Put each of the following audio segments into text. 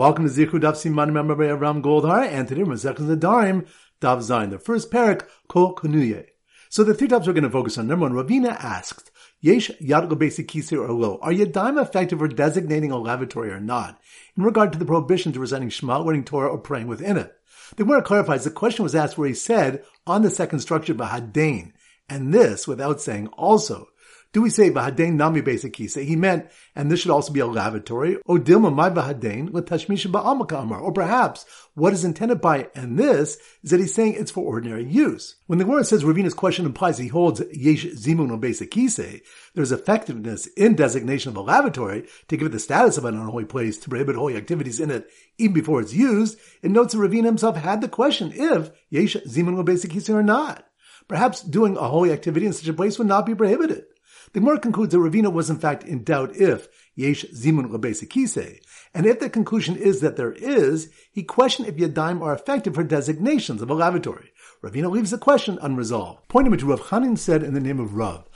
Welcome to Zichud Daf Siman Member Avram Goldhar, and today we're Second Nedarim, Daf Zayin, the first parak, Kol Kunuye. So the three topics we're going to focus on. Number one, Ravina asked, Yesh Yad Basic Kisir or Lo, are Yadayim effective for designating a lavatory or not, in regard to the prohibition to reciting Shema, learning Torah, or praying within it? The Gemara clarifies the question was asked where he said, on the second structure, Bahadain, and this without saying also. Do we say v'hadein nami kisa? He meant, and this should also be a lavatory, or dilma my v'hadein l'tashmisha ba'amaka amar. Or perhaps, what is intended by and this is that he's saying it's for ordinary use. When the Gemara says Ravina's question implies he holds yesh zimun kise, there's effectiveness in designation of a lavatory to give it the status of an unholy place to prohibit holy activities in it even before it's used. It notes that Ravina himself had the question if yesh zimun kise or not. Perhaps doing a holy activity in such a place would not be prohibited. The Gemara concludes that Ravina was in fact in doubt if Yesh Zimun Kise, and if the conclusion is that there is, he questioned if Yadayim are effective for designations of a lavatory. Ravina leaves the question unresolved. Point number two, Rav Chanin said in the name of Rav,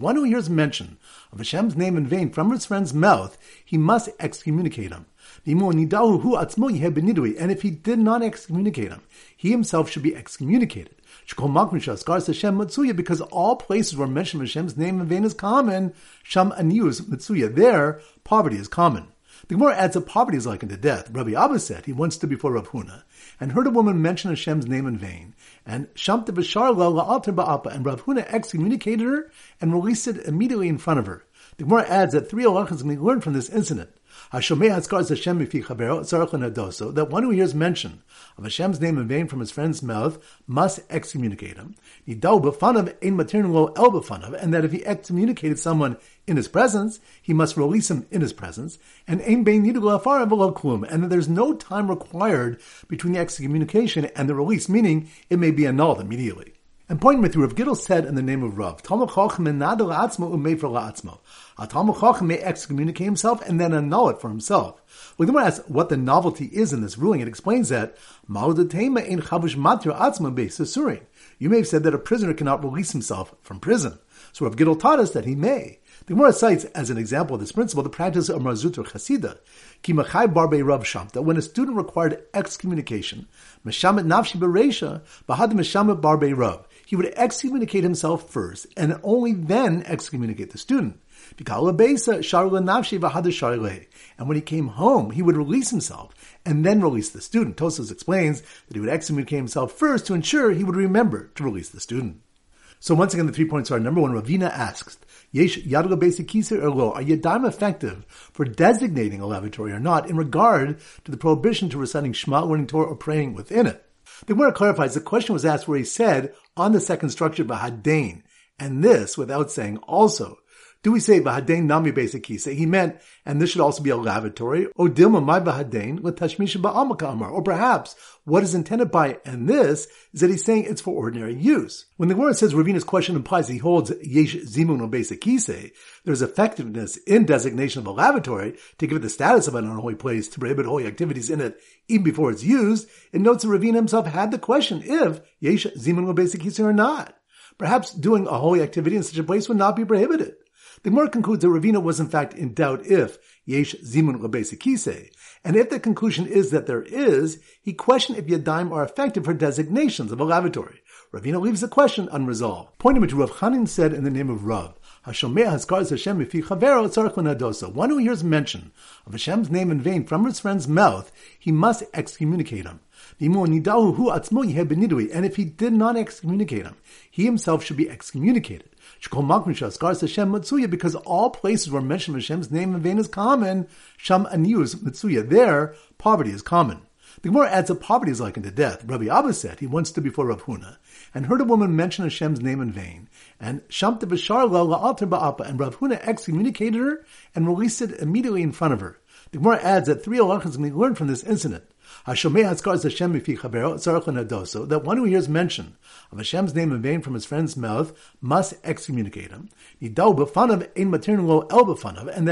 One who hears mention of Hashem's name in vain from his friend's mouth, he must excommunicate him. And if he did not excommunicate him, he himself should be excommunicated. Because all places where mention Hashem's name in vain is common, Sham Anius Mitsuya. There, poverty is common. The Gemara adds that poverty is likened to death. Rabbi Abba said he once stood before Rav Huna and heard a woman mention Hashem's name in vain, and Shamta Bashar La'alter Ba'apa, and Rav Huna excommunicated her and released it immediately in front of her. The Gemara adds that three halachas can be learned from this incident. That one who hears mention of Hashem's name in vain from his friend's mouth must excommunicate him. And that if he excommunicated someone in his presence, he must release him in his presence. And and that there's no time required between the excommunication and the release, meaning it may be annulled immediately. And point number three, Rav Gidl said in the name of Rav. A Talmid may excommunicate himself and then annul it for himself. Well, the asks what the novelty is in this ruling. It explains that in chavush atzma You may have said that a prisoner cannot release himself from prison. So Rav Gidl taught us that he may. The Gemara cites as an example of this principle the practice of Mar Zutra Chasida, Kimachai Barbe Rav Shamta, when a student required excommunication, Meshamet Nafshi Beresha, Bahad Meshamet Barbe Rav he would excommunicate himself first and only then excommunicate the student. And when he came home, he would release himself and then release the student. Tosfos explains that he would excommunicate himself first to ensure he would remember to release the student. So once again, the three points are number one, Ravina asks, Yesh Yadga basic kisir erlo, are Yadam effective for designating a lavatory or not in regard to the prohibition to reciting Shema, learning Torah, or praying within it? The Gemara clarifies the question was asked where he said on the second structure Bahadain, and this without saying also. Do we say Bahadain Nami kisa? He meant, and this should also be a lavatory, or Dilma my Bahadain Latashmisha Ba'amaka Amar. Or perhaps what is intended by and this is that he's saying it's for ordinary use. When the Gemara says Ravina's question implies he holds Yesh Zimun or basic kise, there's effectiveness in designation of a lavatory to give it the status of an unholy place to prohibit holy activities in it even before it's used. It notes that Ravina himself had the question if Yesh Zimun or basic kise or not. Perhaps doing a holy activity in such a place would not be prohibited. The Gemara concludes that Ravina was in fact in doubt if Yesh Zimun Kise, and if the conclusion is that there is, he questioned if Yadayim are effective for designations of a lavatory. Ravina leaves the question unresolved. Point number two, Rav Chanin said in the name of Rav, Hashomea Haskars Hashem Mifi Chavero Tzarech One who hears mention of Hashem's name in vain from his friend's mouth, he must excommunicate him. And if he did not excommunicate him, he himself should be excommunicated. Because all places where mention of Hashem's name in vain is common, Sham Anius Mitsuya. There, poverty is common. The Gemara adds that poverty is likened to death. Rabbi Abba said he once stood before Rav Huna and heard a woman mention Hashem's name in vain, and Shamta Bashar La'alter Ba'apa, and Rav Huna excommunicated her and released it immediately in front of her. The Gemara adds that three halachas can be learned from this incident. That one who hears mention of Hashem's name in vain from his friend's mouth must excommunicate him. And that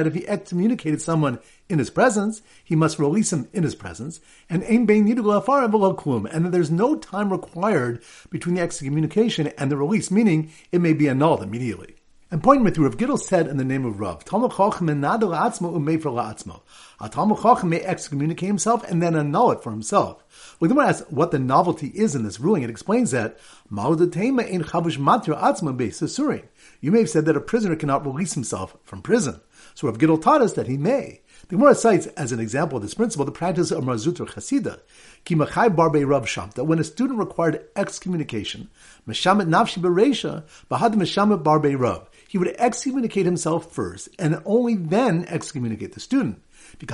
if he excommunicated someone in his presence, he must release him in his presence. And and that there's no time required between the excommunication and the release, meaning it may be annulled immediately. And pointing me through, Rav Gidl said in the name of Rav, Talmid Chochem la'atzmo u'mefer la'atzmo. A Talmid Chochem may excommunicate himself and then annul it for himself. When the asks what the novelty is in this ruling, it explains that in chavush matra atzmo You may have said that a prisoner cannot release himself from prison. So Rav Gidl taught us that he may. The Gemara cites as an example of this principle the practice of Mar Zutra Chasida, ki machai barbe rav that when a student required excommunication, meshamet nafshi bereisha, bahad meshamet barbe rav, he would excommunicate himself first and only then excommunicate the student. And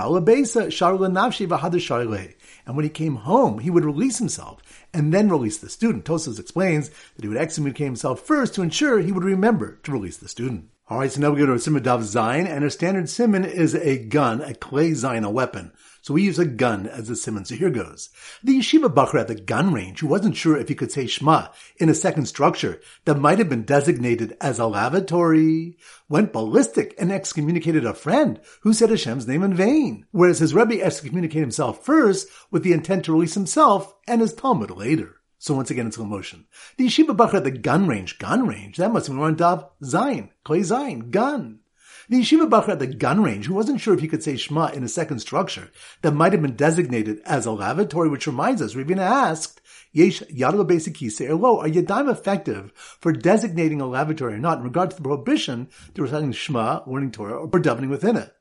when he came home, he would release himself and then release the student. Tosfos explains that he would excommunicate himself first to ensure he would remember to release the student. All right, so now we go to a simon dav zayin, and a standard simon is a gun, a clay zayin, a weapon. So we use a gun as a simon. So here goes. The yeshiva bacher at the gun range, who wasn't sure if he could say Shema in a second structure that might have been designated as a lavatory, went ballistic and excommunicated a friend who said Hashem's name in vain. Whereas his Rebbe excommunicated himself first with the intent to release himself and his Talmid later. So once again, it's slow motion. The yeshiva bacher at the gun range, gun range, that must have been on Dav Zayin, Clay Zayin, gun. The yeshiva bacher at the gun range, who wasn't sure if he could say Shema in a second structure that might have been designated as a lavatory, which reminds us, Ravina asked, Yesh Yadla Basic Lo, are Yadayim effective for designating a lavatory or not in regard to the prohibition to reciting Shema, learning Torah, or davening within it?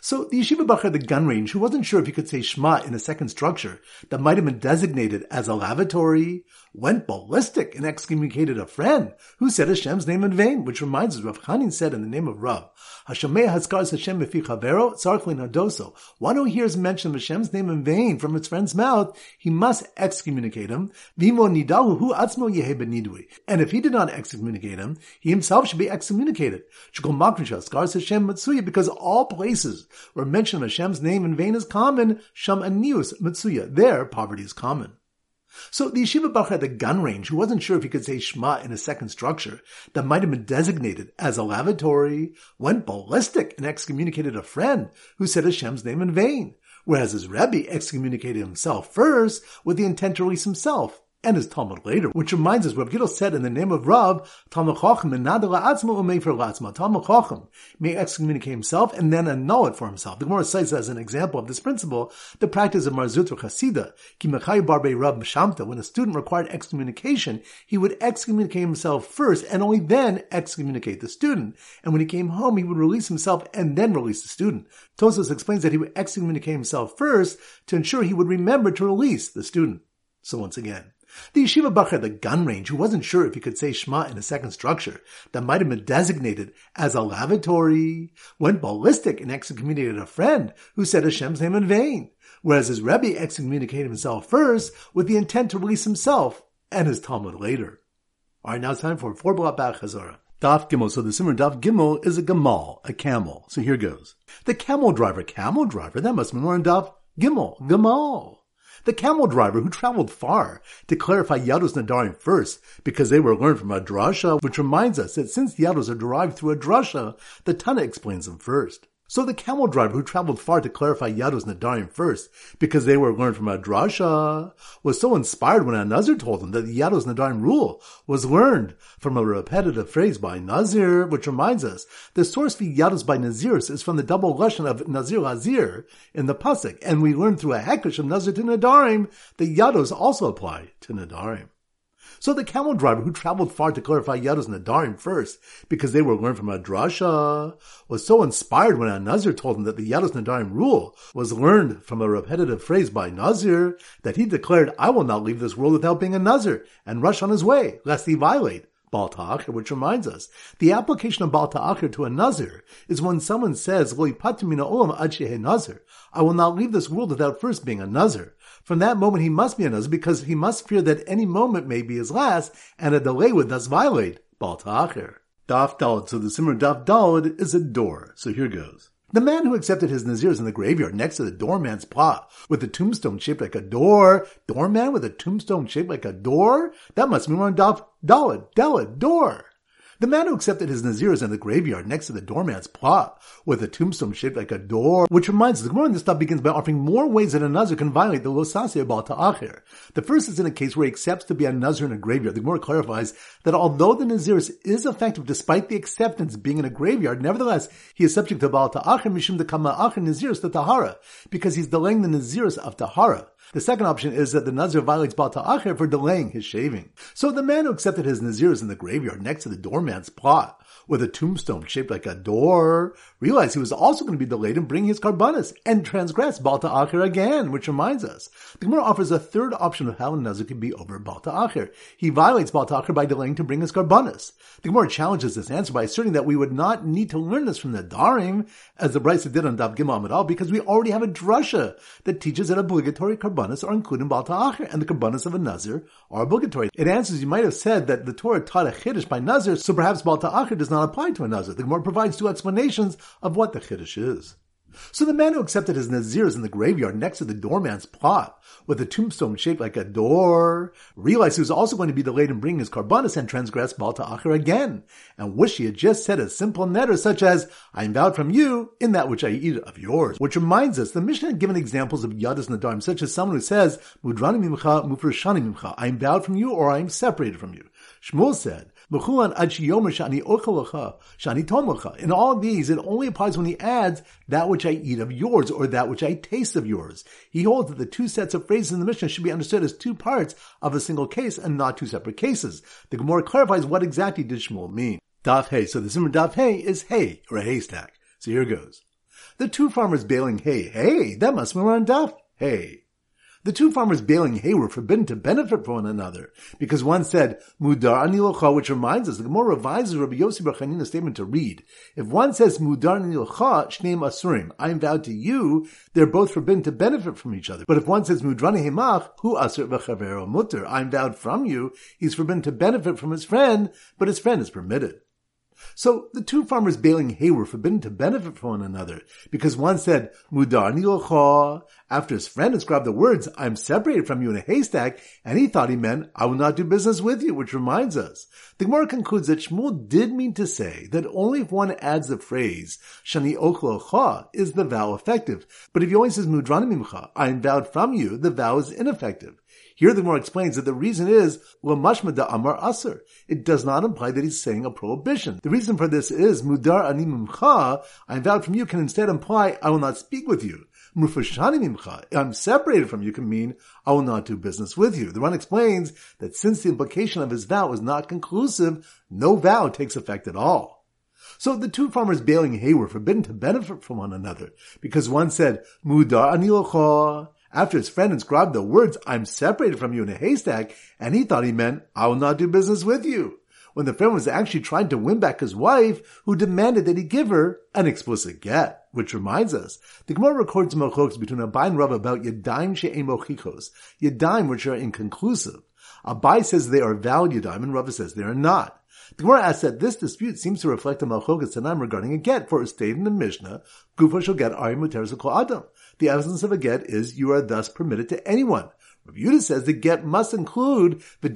So the yeshiva bacher, at the gun range, who wasn't sure if he could say Shema in a second structure that might have been designated as a lavatory, went ballistic and excommunicated a friend who said Hashem's name in vain, which reminds us Rav Chanin said in the name of Rav, Hashemeh Haskar Hashem Mefi Chavero, Sarklin Hadoso. One who hears mention of Hashem's name in vain from his friend's mouth, he must excommunicate him. Vimo Nidahu Hu Atzmo Yehe And if he did not excommunicate him, he himself should be excommunicated. Because all places where mention of Hashem's name in vain is common, Sham Anius Mitsuya. There, poverty is common. So the yeshiva bacher at the gun range, who wasn't sure if he could say Shema in a second structure that might have been designated as a lavatory, went ballistic and excommunicated a friend who said Hashem's name in vain, whereas his Rebbe excommunicated himself first with the intent to release himself and his Talmid later, which reminds us, Rav Gidl said in the name of Rav, Talmid Chochem and Nadala Atzma Umei for Latzma. Talmid Chochem may excommunicate himself and then annul it for himself. The Gemara cites as an example of this principle the practice of Mar Zutra Chasida, Ki Mechai Barbe Rav Shamta. When a student required excommunication, he would excommunicate himself first and only then excommunicate the student. And when he came home, he would release himself and then release the student. Tosfos explains that he would excommunicate himself first to ensure he would remember to release the student. So once again, the yeshiva bacher, the gun range, who wasn't sure if he could say Shema in a second structure that might have been designated as a lavatory, went ballistic and excommunicated a friend who said Hashem's name in vain, whereas his Rebbe excommunicated himself first with the intent to release himself and his Talmid later. Alright, now it's time for four block back. Daf Gimel. So the Simmer Daf Gimel is a Gamal, a camel. So here goes. The camel driver, camel driver, that must be more in Daf Gimel, Gamal the camel driver who traveled far to clarify Yadus Nedarim first because they were learned from a drasha, which reminds us that since Yadus are derived through a drasha, the Tana explains them first. So the camel driver who traveled far to clarify Yados Nedarim first, because they were learned from a drasha, was so inspired when a Nazir told him that the Yados Nedarim rule was learned from a repetitive phrase by Nazir, which reminds us the source for Yados by Nazirs is from the double lashon of Nazir Azir in the pasuk, and we learned through a hekesh of Nazir to Nedarim that Yados also apply to Nedarim. So the camel driver who traveled far to clarify Yados Nedarim first, because they were learned from a drasha, was so inspired when a Nazir told him that the Yados Nedarim rule was learned from a repetitive phrase by Nazir, that he declared, I will not leave this world without being a Nazir, and rush on his way, lest he violate Baal Ta'achir, which reminds us, the application of Baal Ta'achir to a Nazir is when someone says, I will not leave this world without first being a Nazir. From that moment he must be a Nazir because he must fear that any moment may be his last and a delay would thus violate Baal Ta'achir. Daf Dalad, so the Simmer Daf Dalad is a door. So here goes. The man who accepted his Nazirs in the graveyard next to the doorman's plot with a tombstone shaped like a door. Doorman with a tombstone shaped like a door? That must mean we're on Daf Dalad, door. The man who accepted his nazir is in the graveyard next to the doorman's plot with a tombstone shaped like a door, which reminds the Gemara in this stuff begins by offering more ways that a nazir can violate the losasi of Ta'achir. The first is in a case where he accepts to be a nazir in a graveyard. The Gemara clarifies that although the nazir is effective despite the acceptance being in a graveyard, nevertheless, he is subject to Baal Ta'achir mishum the kama achir naziris to Tahara, because he's delaying the naziris of Tahara. The second option is that the Nazir violates Baal for delaying his shaving. So the man who accepted his Nazir is in the graveyard next to the doorman's plot with a tombstone shaped like a door, realized he was also going to be delayed in bringing his karbanis and transgress Balta Acher again, which reminds us. The Gemara offers a third option of how a Nazir can be over Balta Acher. He violates Balta Acher by delaying to bring his karbanis. The Gemara challenges this answer by asserting that we would not need to learn this from the Darim, as the Brisa did on Dav Gimel Amidal, because we already have a drasha that teaches that obligatory karbanis are included in Balta Acher, and the karbanis of a Nazir are obligatory. It answers, you might have said that the Torah taught a Chiddush by Nazir, so perhaps Balta Acher does not apply to a Nazir. The Gemara provides two explanations of what the Chiddush is. So the man who accepted his Nazir is in the graveyard next to the doorman's plot with a tombstone shaped like a door, realized he was also going to be delayed in bringing his karbanis and transgress Balta Acher again, and wish he had just said a simple netter such as, I am vowed from you in that which I eat of yours. Which reminds us, the Mishnah had given examples of Yadas Nedarim, such as someone who says, Mudrani mimcha, mufrashani mimcha, I am vowed from you or I am separated from you. Shmuel said, in all these, it only applies when he adds that which I eat of yours or that which I taste of yours. He holds that the two sets of phrases in the Mishnah should be understood as two parts of a single case and not two separate cases. The Gemara clarifies what exactly did Shmuel mean. Daf hay. So the Simmer Daf hay is hay or a haystack. So here goes. The two farmers baling hay. Hey, that must be on Daf hay. The two farmers baling hay were forbidden to benefit from one another because one said mudar anilocha, which reminds us the Gemara revises Rabbi Yossi Bar statement to read: If one says mudar anilocha shneim asurim, I am vowed to you, they're both forbidden to benefit from each other. But if one says mudrani hemach, hu asur v'chavero mutter, I am vowed from you, he's forbidden to benefit from his friend, but his friend is permitted. So the two farmers baling hay were forbidden to benefit from one another because one said, Mudar nilocha, after his friend inscribed the words, I'm separated from you in a haystack, and he thought he meant, I will not do business with you, which reminds us. The Gemara concludes that Shmuel did mean to say that only if one adds the phrase, Shani ochlocha, is the vow effective. But if he only says Mudrani I am vowed from you, the vow is ineffective. Here the Gemara explains that the reason is lamashmada amar aser. It does not imply that he's saying a prohibition. The reason for this is mudar ani mimcha. I am vowed from you can instead imply I will not speak with you. Mufashani mimcha. I'm separated from you can mean I will not do business with you. The one explains that since the implication of his vow is not conclusive, no vow takes effect at all. So the two farmers baling hay were forbidden to benefit from one another because one said, Mudar anilocha, after his friend inscribed the words, I'm separated from you in a haystack, and he thought he meant, I will not do business with you. When the friend was actually trying to win back his wife, who demanded that he give her an explicit get. Which reminds us, the Gemara records mochokes between Abai and Rav about Yadayim she'en mochikos, Yadayim which are inconclusive. Abai says they are valid Yadayim, and Rav says they are not. The Gemara asks that this dispute seems to reflect a Malchokas Tanaim regarding a get, for it stated in the Mishnah, Gufa shall get Ari Muteris Adam. The essence of a get is you are thus permitted to anyone. Rav Yudah says the get must include and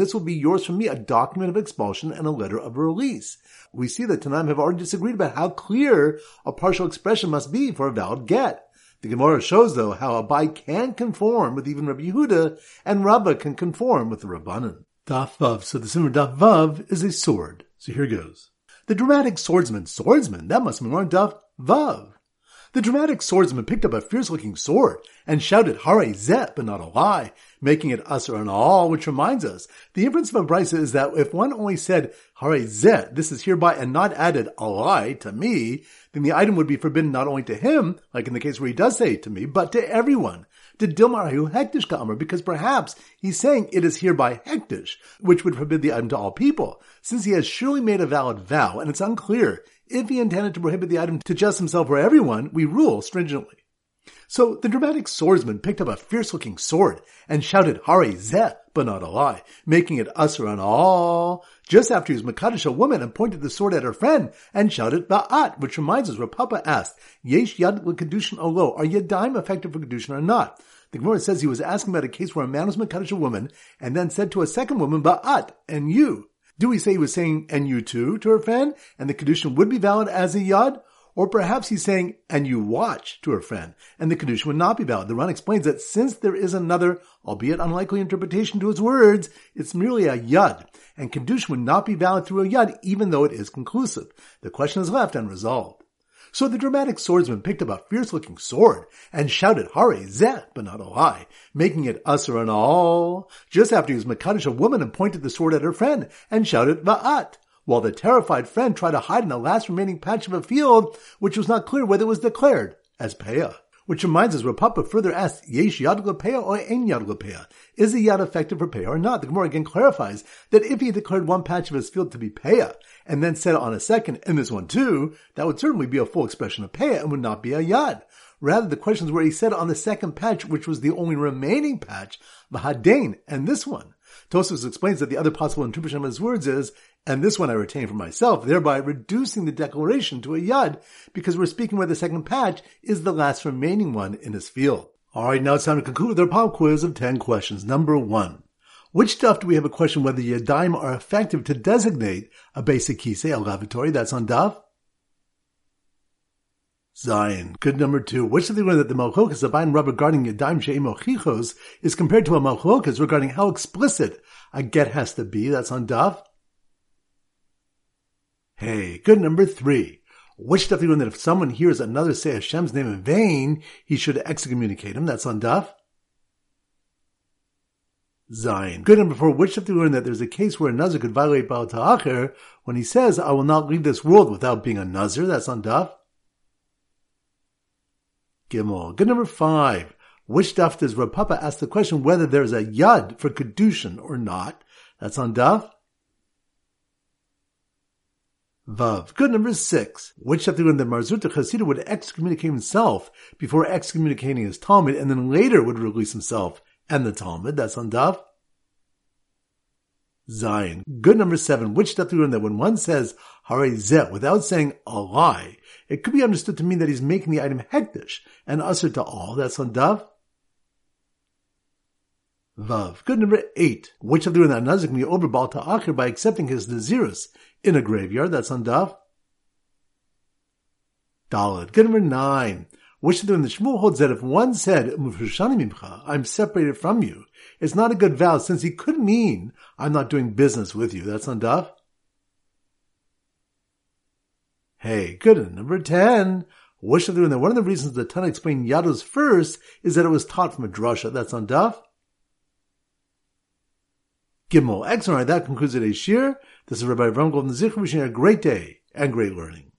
this will be yours from me, a document of expulsion and a letter of release. We see that Tanaim have already disagreed about how clear a partial expression must be for a valid get. The Gemara shows, though, how Abai can conform with even Rabbi Yehuda, and Rabbah can conform with the Rabbanan. Daf Vav. So the Simmer Daf Vav is a sword. So here goes. The dramatic swordsman, swordsman, that must be more Daf Vav. The dramatic swordsman picked up a fierce-looking sword and shouted, Hare Zet, but not a lie, making it usher and all, which reminds us, the inference from Brisa is that if one only said, Hare Zet, this is hereby, and not added a lie to me, then the item would be forbidden not only to him, like in the case where he does say to me, but to everyone to Dilmarahu Hekdesh Ka'amr, because perhaps he's saying it is hereby Hekdesh, which would forbid the item to all people, since he has surely made a valid vow, and it's unclear if he intended to prohibit the item to just himself or everyone, we rule stringently. So the dramatic swordsman picked up a fierce-looking sword and shouted, Hare Zeh, but not a lie, making it usher on all. Just after he was Makadish a woman and pointed the sword at her friend and shouted Ba'at, which reminds us where Papa asked, Yesh Yad with Kedushin Olo, are Yadayim effective for Kedushin or not? The Gemara says he was asking about a case where a man was Makadish a woman and then said to a second woman, Ba'at, and you. Do we say he was saying, and you too, to her friend, and the Kedushin would be valid as a Yad? Or perhaps he's saying, and you watch to her friend, and the Kedushin would not be valid. The Ran explains that since there is another, albeit unlikely interpretation to his words, it's merely a yud, and Kedushin would not be valid through a yud, even though it is conclusive. The question is left unresolved. So the dramatic swordsman picked up a fierce-looking sword and shouted, Hare Zeh, but not Ohai, making it Usser and all. Just after he was Makadish, a woman and pointed the sword at her friend and shouted, Va'at, while the terrified friend tried to hide in the last remaining patch of a field, which was not clear whether it was declared as Peah. Which reminds us, Rav Papa further asks, Yesh yad lepeah or ein yad lepeah? Is the yad effective for peah or not? The Gemara again clarifies that if he declared one patch of his field to be peah, and then said on a second, and this one too, that would certainly be a full expression of peah and would not be a yad. Rather, the question is where he said on the second patch, which was the only remaining patch, Mahadain, and this one. Tosfos explains that the other possible interpretation of his words is, and this one I retain for myself, thereby reducing the declaration to a yad, because we're speaking where the second patch is the last remaining one in his field. Alright, now it's time to conclude with our pop quiz of 10 questions. Number one. Which stuff do we have a question whether yadayim are effective to designate a basic kisei, lavatory? That's on daf. Zayin. Good number two. Which of the one that the malchokas of Ayin Rab regarding Yadayim She'im is compared to a malchokas regarding how explicit a get has to be? That's on Daf. Hey, good number three. Which stuff you learn that if someone hears another say Hashem's name in vain, he should excommunicate him? That's on Daf. Zayin. Good number four. Which stuff you learn that there's a case where a Nazir could violate Baal Ta'acher when he says, I will not leave this world without being a Nazir? That's on Daf. Gimel. Good number five. Which daf does Rav Papa ask the question whether there's a yud for kedushin or not? That's on daf. Vav. Good number six. Which daf when the Mar Zutra Chasida would excommunicate himself before excommunicating his Talmid and then later would release himself and the Talmid? That's on daf. Zayin. Good number seven. Which daf that when one says Hare Zeh without saying a lie, it could be understood to mean that he's making the item hekdesh and usher to all. That's on Dav. Vav. Good number eight. Which of the that nazik me over Baal Ta'achir by accepting his nazirus in a graveyard. That's on Dav. Dalad. Good number nine. Which of the Shmuel holds that if one said, I'm separated from you, it's not a good vow since he could mean, I'm not doing business with you. That's on Dav. Hey, good. Number 10. Wish of the One of the reasons the Tana explained Yados first is that it was taught from a drasha. That's on Daf. Gimel. Excellent. That concludes today's shir. This is Rabbi Ram Golden wishing a great day and great learning.